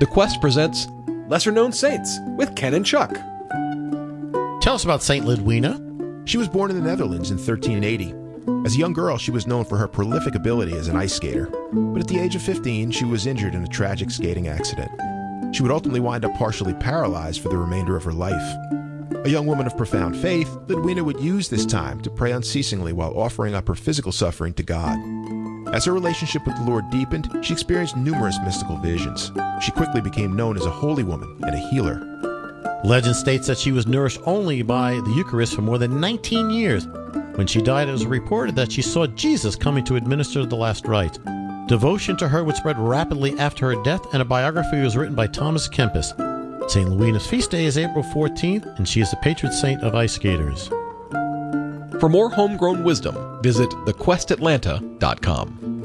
The Quest presents Lesser Known Saints with Ken and Chuck. Tell us about St. Lidwina. She was born in the Netherlands in 1380. As a young girl, she was known for her prolific ability as an ice skater, but at the age of 15, she was injured in a tragic skating accident. She would ultimately wind up partially paralyzed for the remainder of her life. A young woman of profound faith, Lidwina would use this time to pray unceasingly while offering up her physical suffering to God. As her relationship with the Lord deepened, she experienced numerous mystical visions. She quickly became known as a holy woman and a healer. Legend states that she was nourished only by the Eucharist for more than 19 years. When she died, it was reported that she saw Jesus coming to administer the last rites. Devotion to her would spread rapidly after her death, and a biography was written by Thomas Kempis. St. Lidwina's feast day is April 14th, and she is the patron saint of ice skaters. For more homegrown wisdom, visit thequestatlanta.com.